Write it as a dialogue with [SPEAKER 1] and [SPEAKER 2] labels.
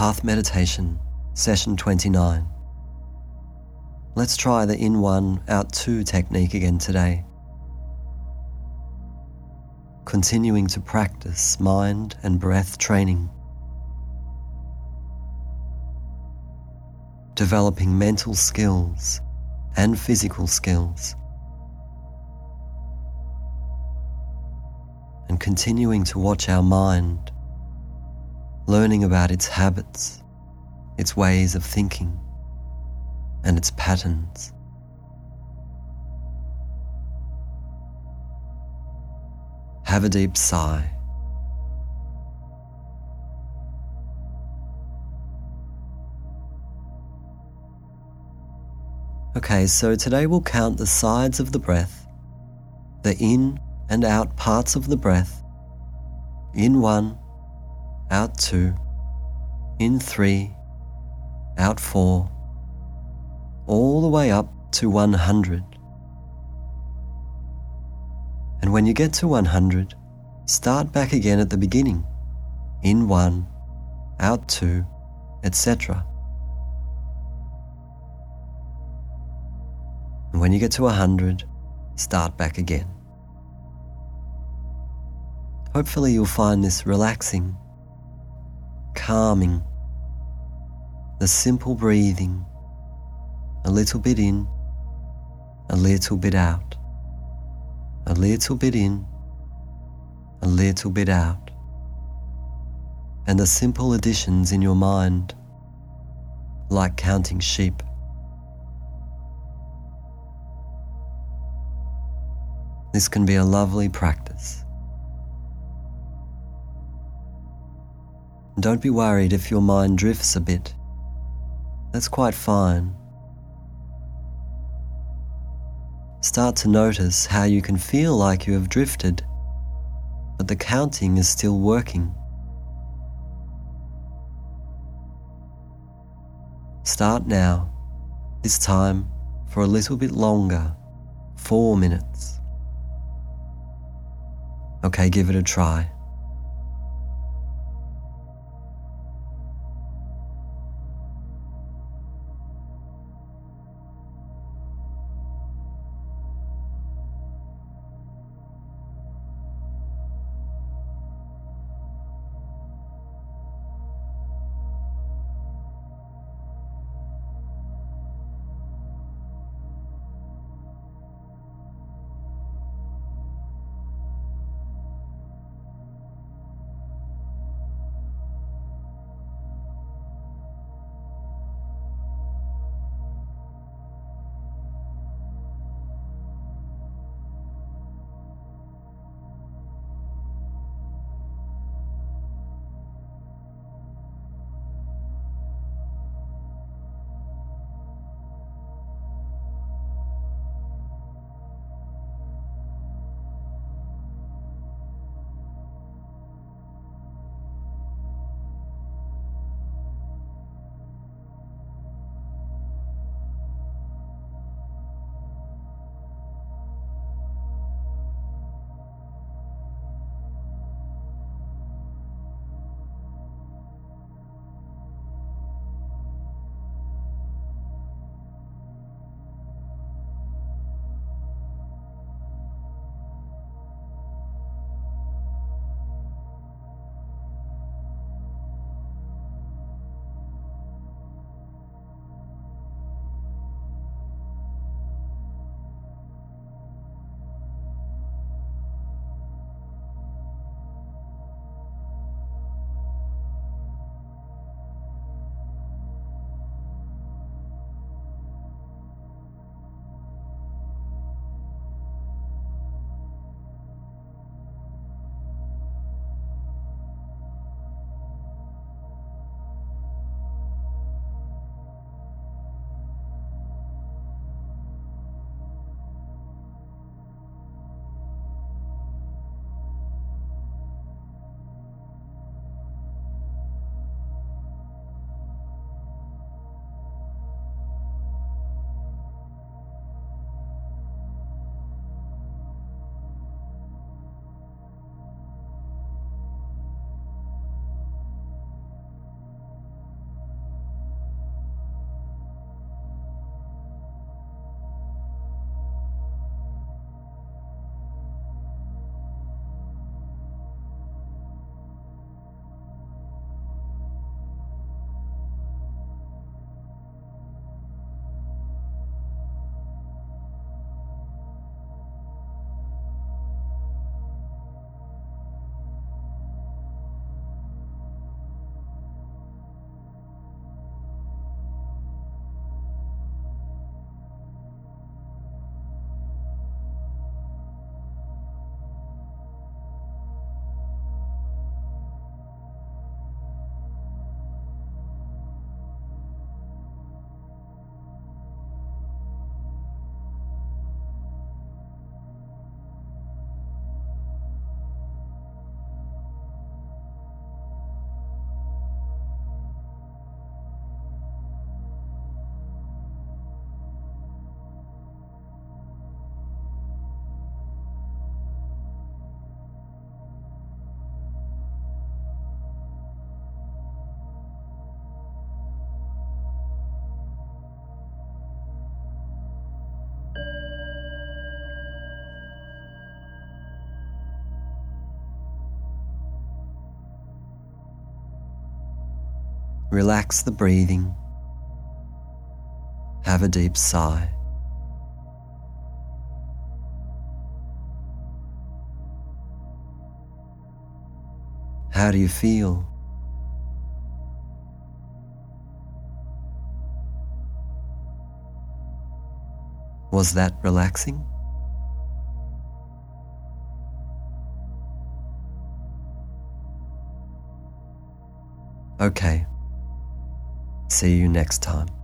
[SPEAKER 1] Path Meditation, Session 29. Let's try the in one, out two technique again today. Continuing to practice mind and breath training. Developing mental skills and physical skills. And continuing to watch our mind learning about its habits, its ways of thinking, and its patterns. Have a deep sigh. Okay, so today we'll count the sides of the breath, the in and out parts of the breath, in one out two, in three, out four, all the way up to 100. And when you get to 100, start back again at the beginning, in one, out two, etc. And when you get to 100, start back again. Hopefully, you'll find this relaxing calming, the simple breathing, a little bit in, a little bit out, a little bit in, a little bit out, and the simple additions in your mind, like counting sheep. This can be a lovely practice. Don't be worried if your mind drifts a bit. That's quite fine. Start to notice how you can feel like you have drifted, but the counting is still working. Start now, this time for a little bit longer, four minutes. Okay, give it a try. Relax the breathing. Have a deep sigh. How do you feel? Was that relaxing? Okay. See you next time.